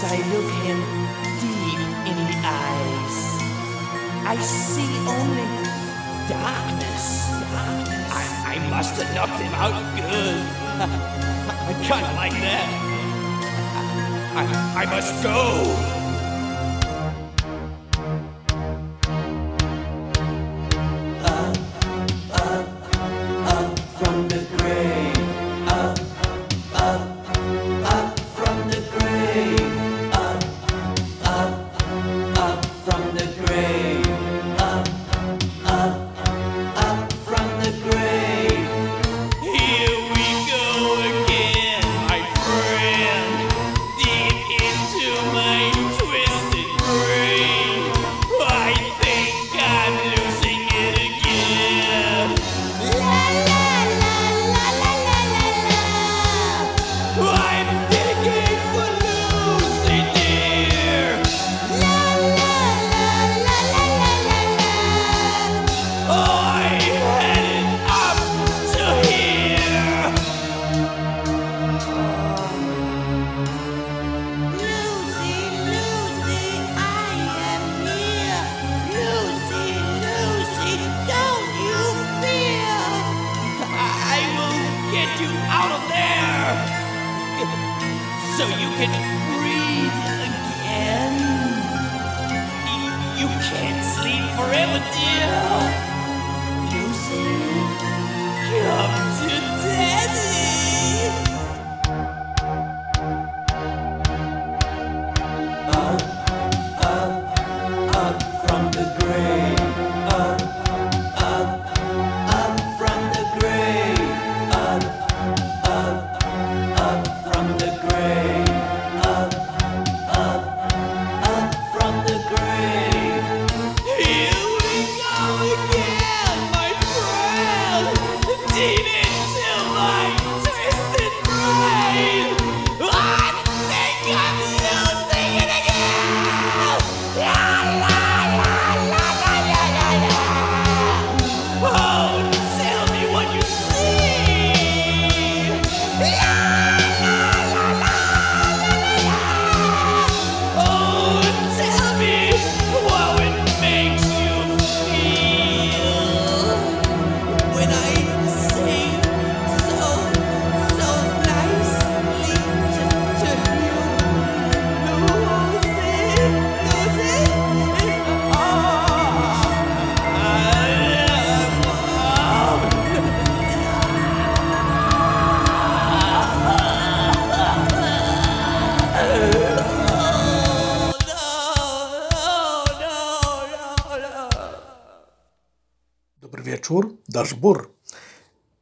As I look him deep in the eyes, I see only darkness. I, I must have knocked him out good. I of like that. I, I must go.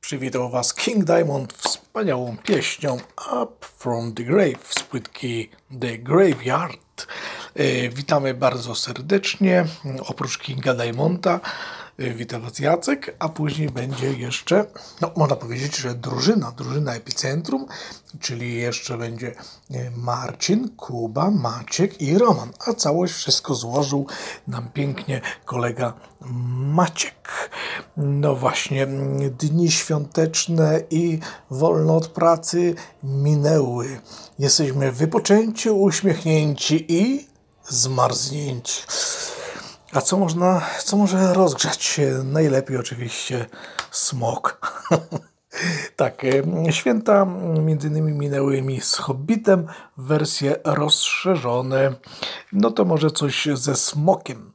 Przywitał Was King Diamond wspaniałą pieśnią Up from the Grave z płytki The Graveyard. E, witamy bardzo serdecznie. Oprócz Kinga Diamonda witam Was Jacek, a później będzie jeszcze, no można powiedzieć, że drużyna, drużyna Epicentrum, czyli jeszcze będzie y, Marcin, Kuba, Maciek i Roman, a całość wszystko złożył nam pięknie kolega Maciek. No właśnie, dni świąteczne i wolno od pracy minęły. Jesteśmy wypoczęci, uśmiechnięci i zmarznięci. A co można, co może rozgrzać? Najlepiej oczywiście smok. tak, e, święta między innymi minęły mi z Hobbitem, wersje rozszerzone. No to może coś ze smokiem.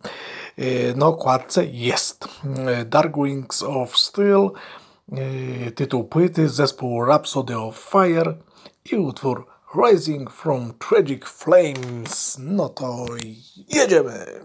E, na okładce jest e, Dark Wings of Steel, tytuł płyty, zespół Rhapsody of Fire i utwór Rising from Tragic Flames. No to jedziemy!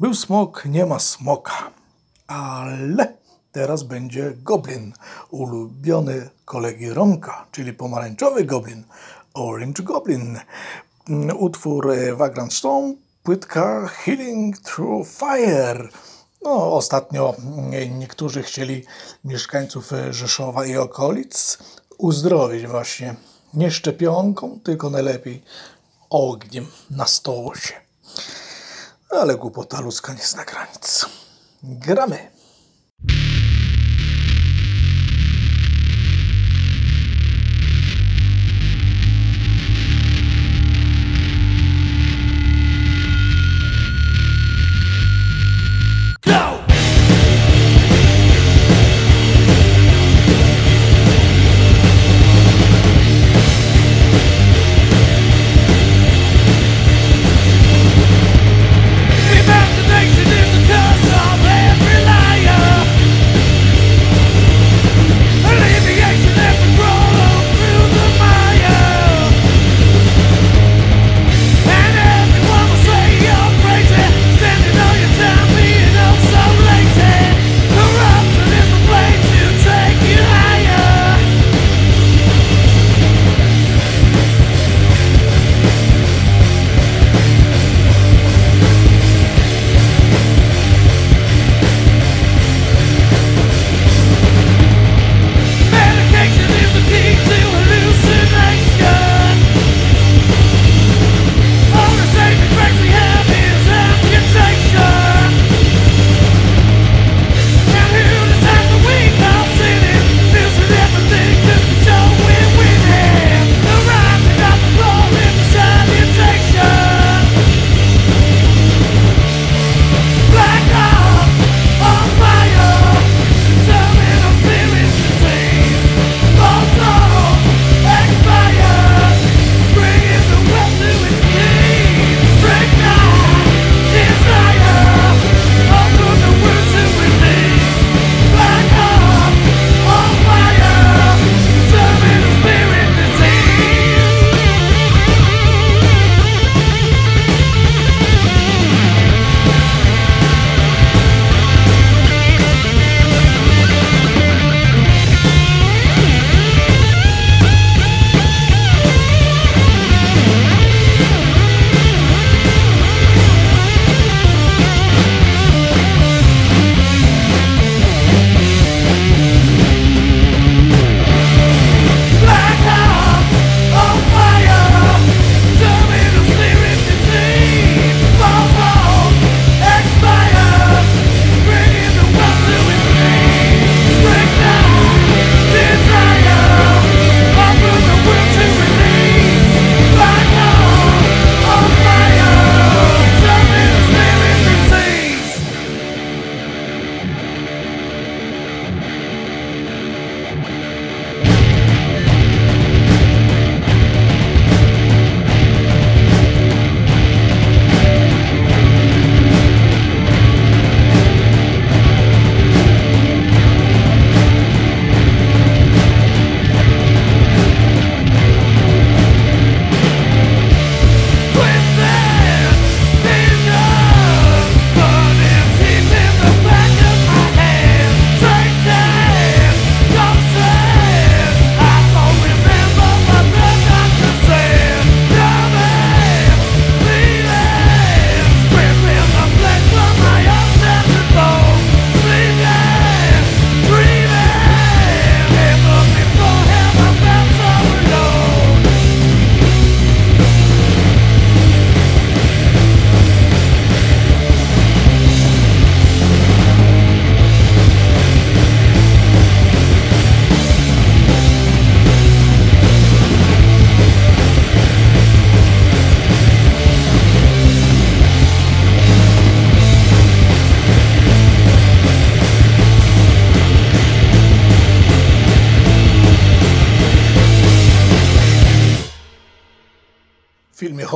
Był smok, nie ma smoka. Ale teraz będzie goblin, ulubiony kolegi Romka, czyli pomarańczowy goblin, Orange Goblin. Utwór e, Vagrant Stone, płytka Healing Through Fire. No, ostatnio mm, niektórzy chcieli mieszkańców e, Rzeszowa i okolic uzdrowić właśnie nie szczepionką, tylko najlepiej ogniem na stołosie ale głupota ludzka nie zna granic. Gramy!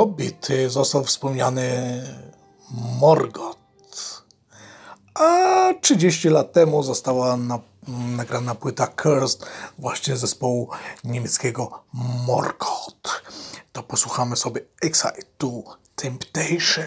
Hobbit został wspomniany Morgoth, a 30 lat temu została na, nagrana płyta Cursed właśnie zespołu niemieckiego Morgoth. To posłuchamy sobie Excite to Temptation.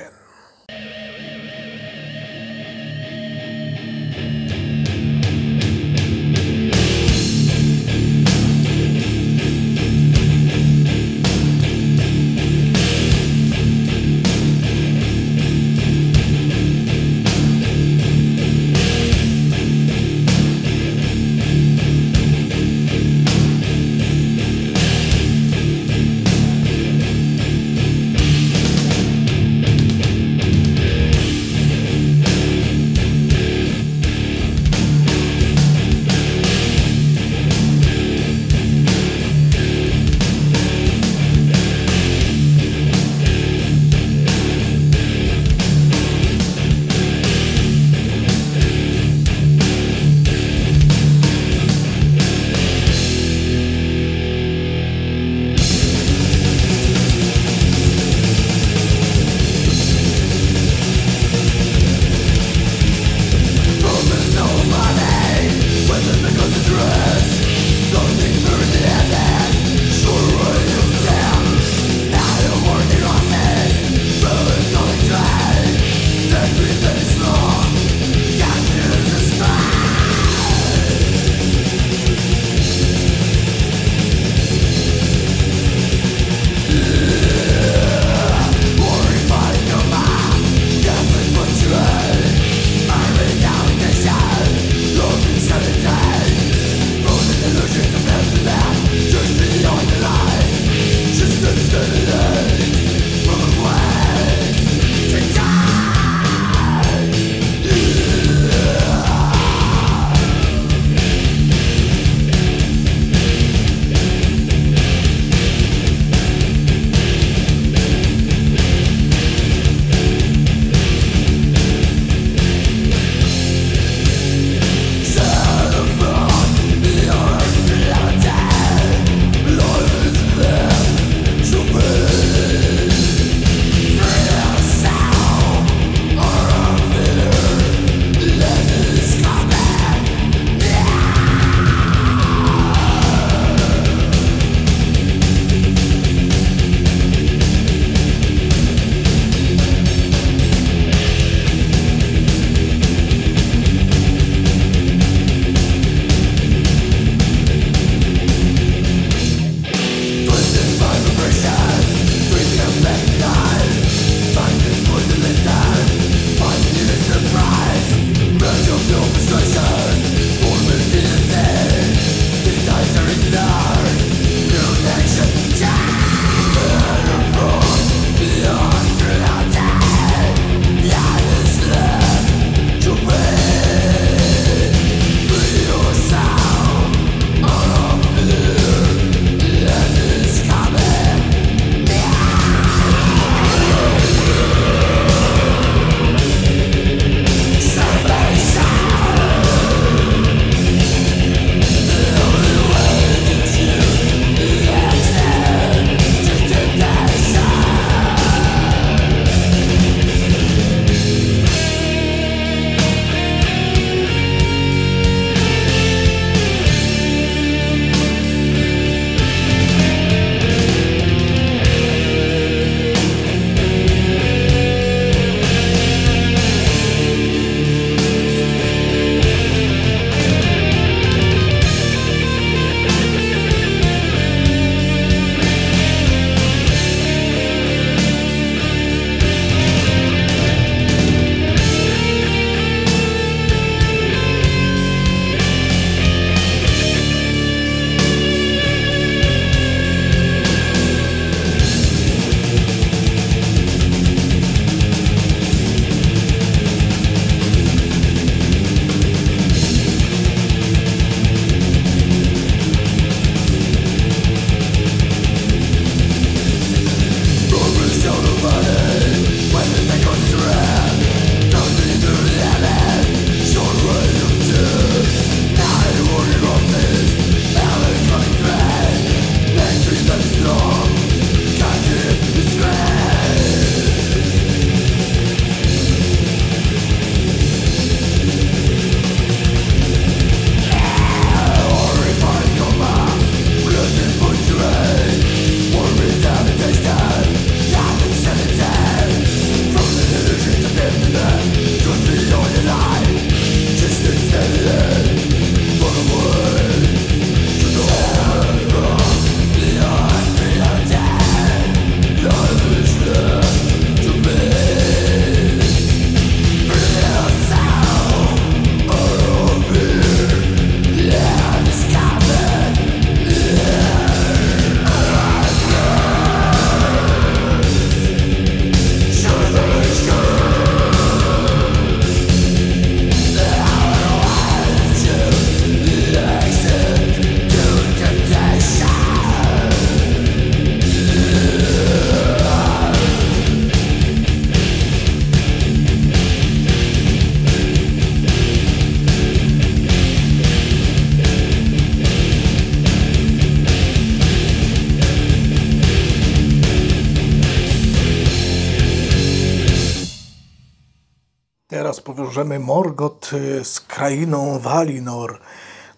Morgot y, z krainą Valinor,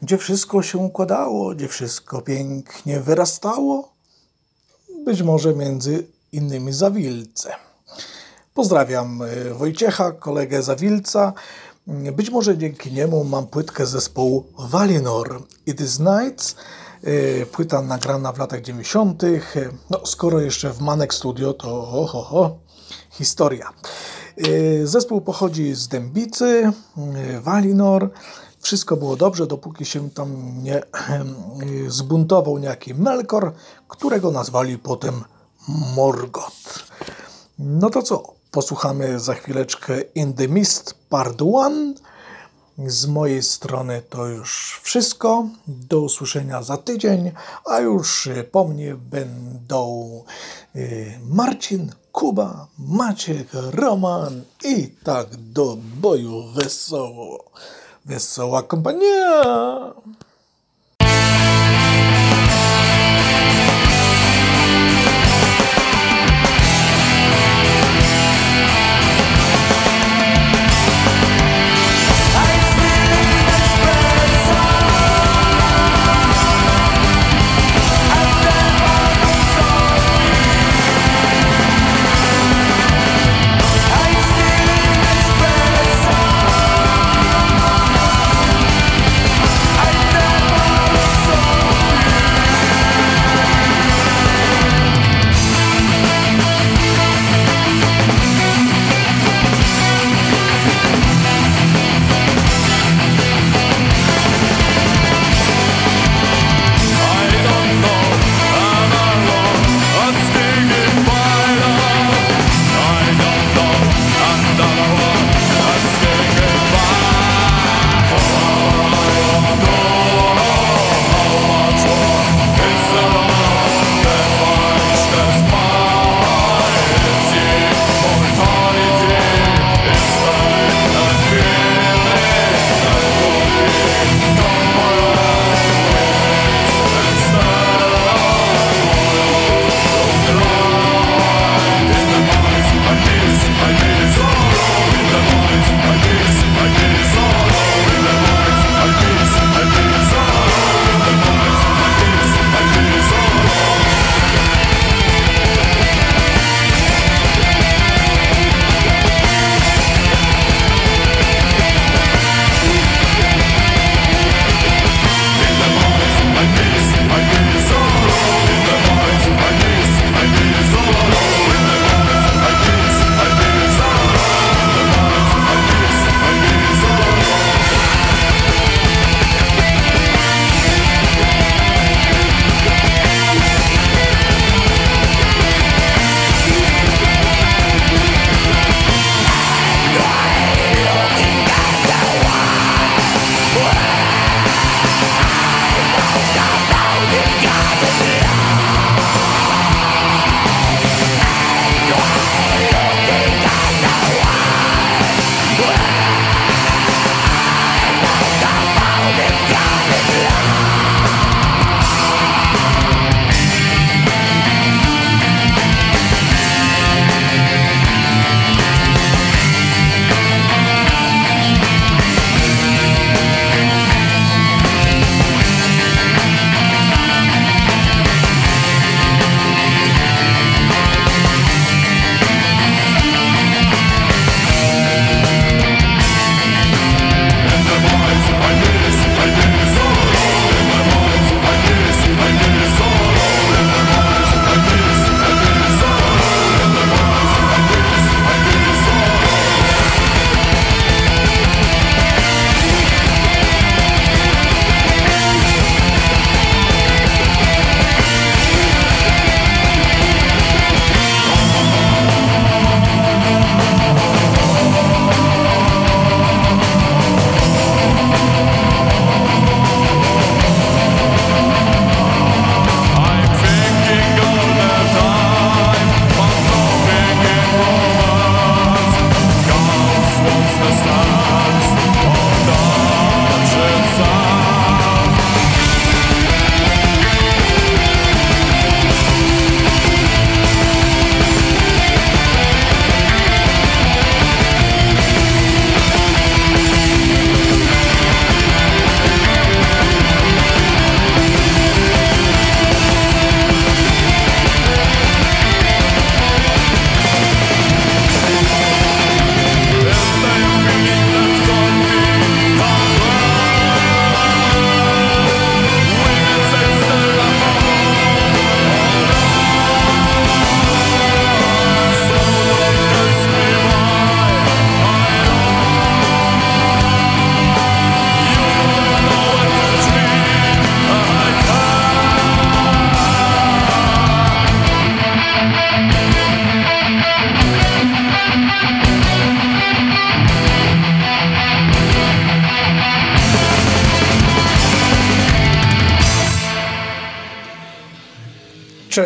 gdzie wszystko się układało, gdzie wszystko pięknie wyrastało. Być może między innymi Zawilce. Pozdrawiam y, Wojciecha, kolegę Zawilca. Y, Być może dzięki niemu mam płytkę zespołu Valinor. It is Nights. Płyta nagrana w latach 90. No, skoro jeszcze w Manek Studio, to ho, ho, ho, historia. Y, Zespół pochodzi z Dębicy, y, Valinor. Wszystko było dobrze, dopóki się tam nie y, zbuntował niejaki Melkor, którego nazwali potem Morgoth. No to co? Posłuchamy za chwileczkę In the Mist Part 1. Z mojej strony to już wszystko. Do usłyszenia za tydzień, a już po mnie będą Marcin, Kuba, Maciek, Roman i tak do boju wesoło. Wesoła kompania!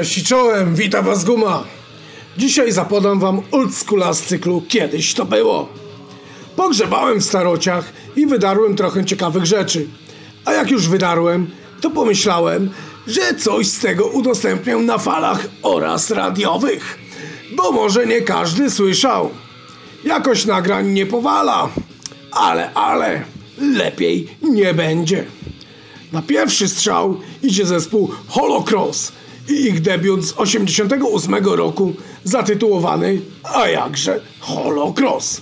Cześć i czołem, witam was Guma. Dzisiaj zapodam wam oldschoola z cyklu Kiedyś to było. Pogrzebałem w starociach i wydarłem trochę ciekawych rzeczy. A jak już wydarłem, to pomyślałem, że coś z tego udostępnię na falach oraz radiowych. Bo może nie każdy słyszał. Jakoś nagrań nie powala. Ale, ale, lepiej nie będzie. Na pierwszy strzał idzie zespół Holocross i ich debiut z 88 roku zatytułowany A jakże Holocross.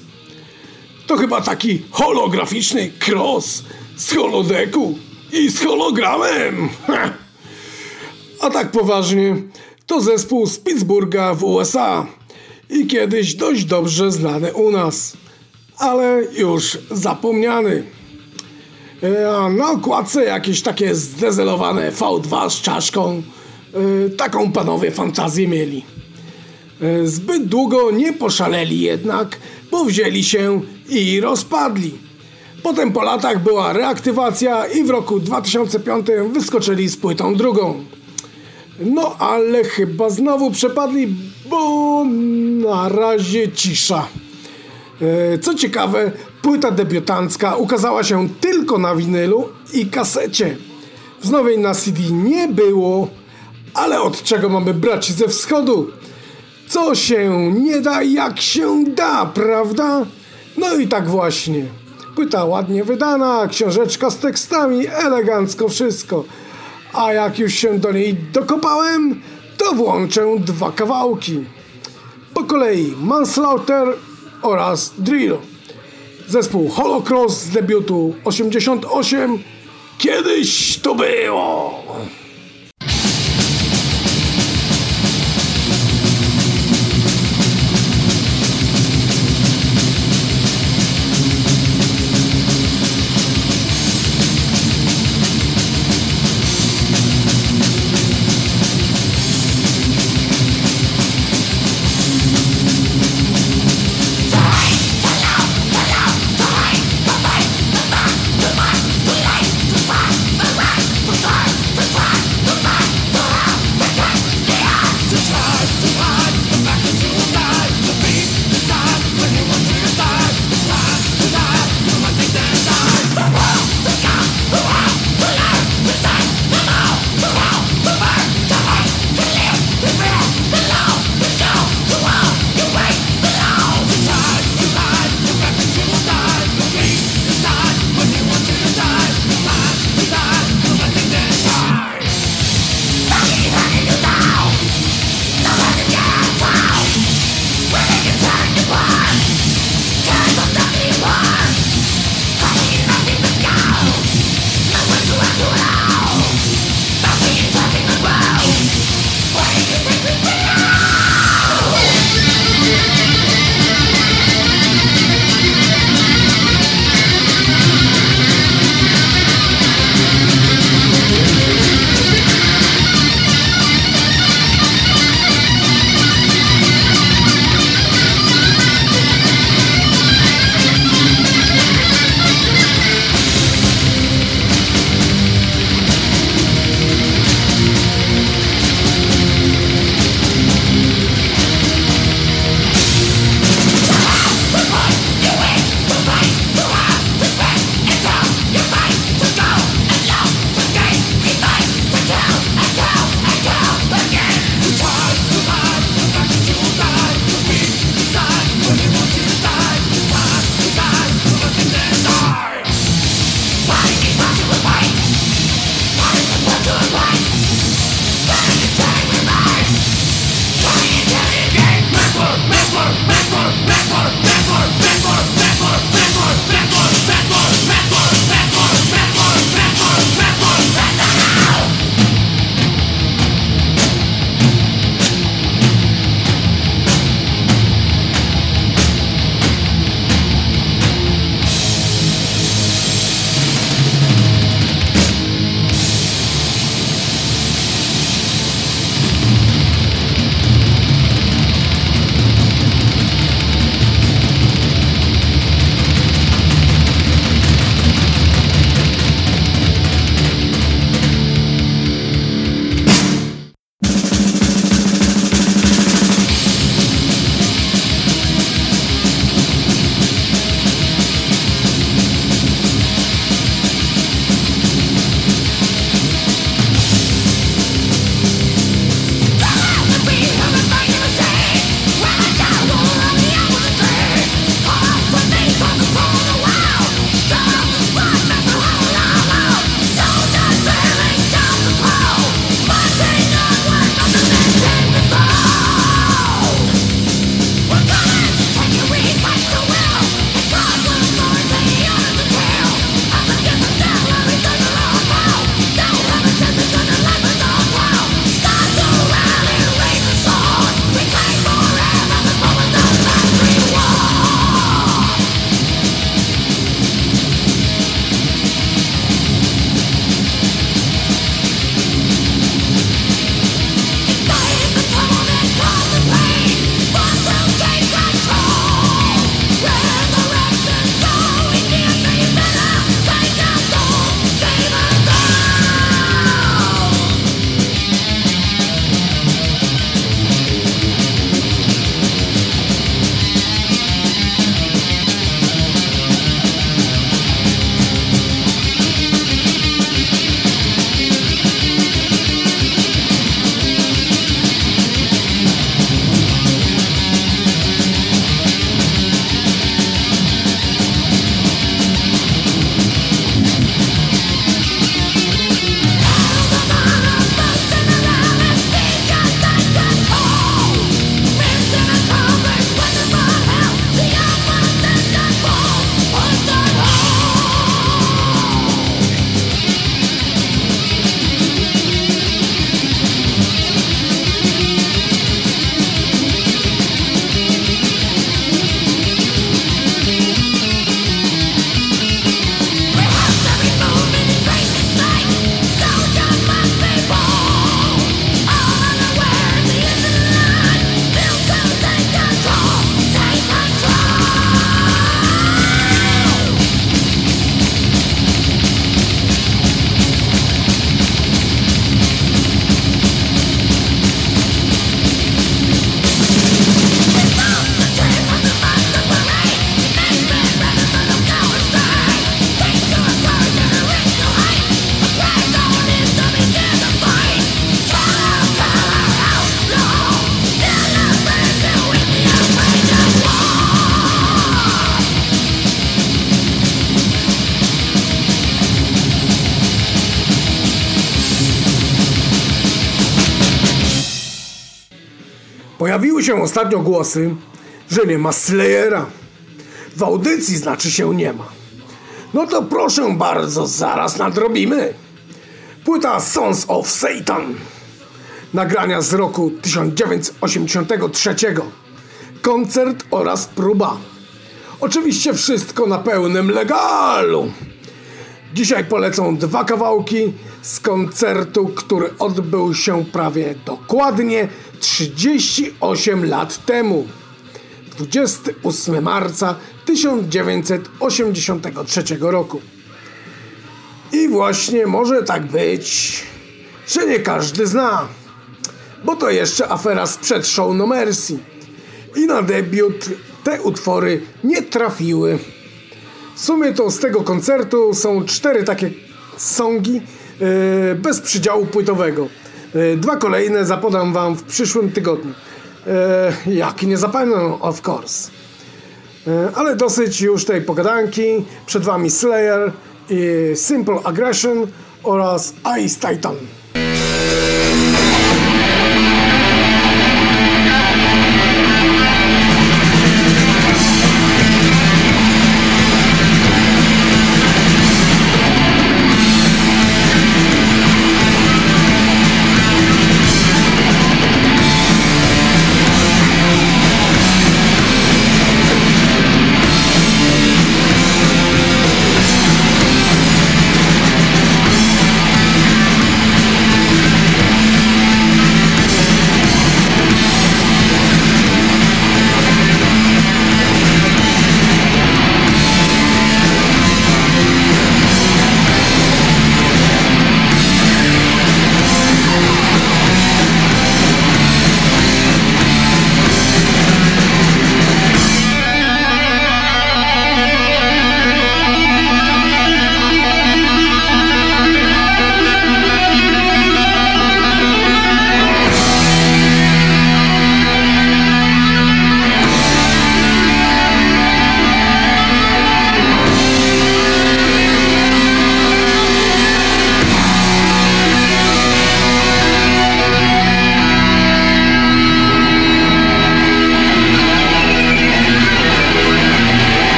To chyba taki holograficzny cross z holodeku i z hologramem. A tak poważnie, to zespół z Pittsburgha w USA i kiedyś dość dobrze znany u nas, ale już zapomniany. E, A na okładce jakieś takie zdezelowane V2 z czaszką. E, Taką panowie fantazję mieli. E, Zbyt długo nie poszaleli jednak, bo wzięli się i rozpadli. Potem po latach była reaktywacja i w roku 2005 wyskoczyli z płytą drugą. No ale chyba znowu przepadli, bo na razie cisza. E, Co ciekawe, płyta debiutancka ukazała się tylko na winylu i kasecie. Wznowień na CD nie było, ale od czego mamy brać ze wschodu? Co się nie da, jak się da, prawda? No i tak właśnie. Płyta ładnie wydana, książeczka z tekstami, elegancko wszystko. A jak już się do niej dokopałem, to włączę dwa kawałki. Po kolei Manslaughter oraz Drill. Zespół Holocross z debiutu 88. Kiedyś to było. Się ostatnio głosy, że nie ma Slayera. W audycji znaczy się nie ma. No to proszę bardzo, zaraz nadrobimy. Płyta Sons of Satan. Nagrania z roku 1983. Koncert oraz próba. Oczywiście wszystko na pełnym legalu. Dzisiaj polecą dwa kawałki z koncertu, który odbył się prawie dokładnie 38 lat temu. 28 marca 1983 roku. I właśnie może tak być, że nie każdy zna, bo to jeszcze afera sprzed Show No Mercy. I na debiut te utwory nie trafiły. W sumie to z tego koncertu są cztery takie songi yy, bez przydziału płytowego. Yy, dwa kolejne zapodam wam w przyszłym tygodniu. Yy, jak nie zapomnę, of course. Ale dosyć już tej pogadanki. Przed wami Slayer i Simple Aggression oraz Ice Titan.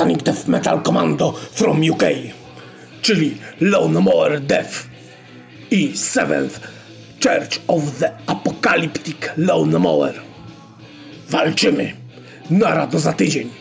Satanic Death Metal Commando from UK, czyli Lone Mower Death i Seventh Church of the Apocalyptic Lone Mower. Walczymy! Nara do za tydzień!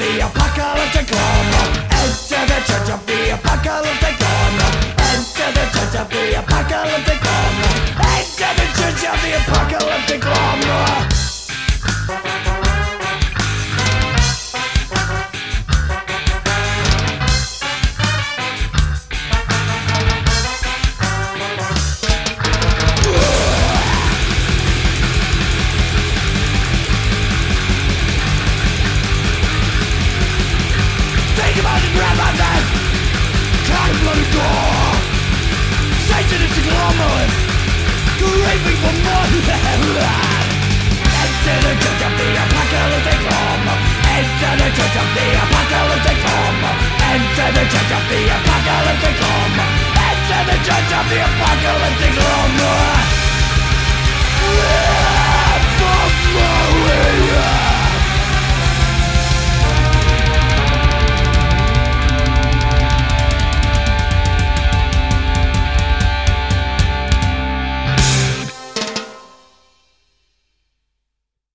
The apocalyptic homo. Enter the church of the apocalyptic homo. Enter the church of the apocalyptic homo. Enter the church of the apocalyptic homo.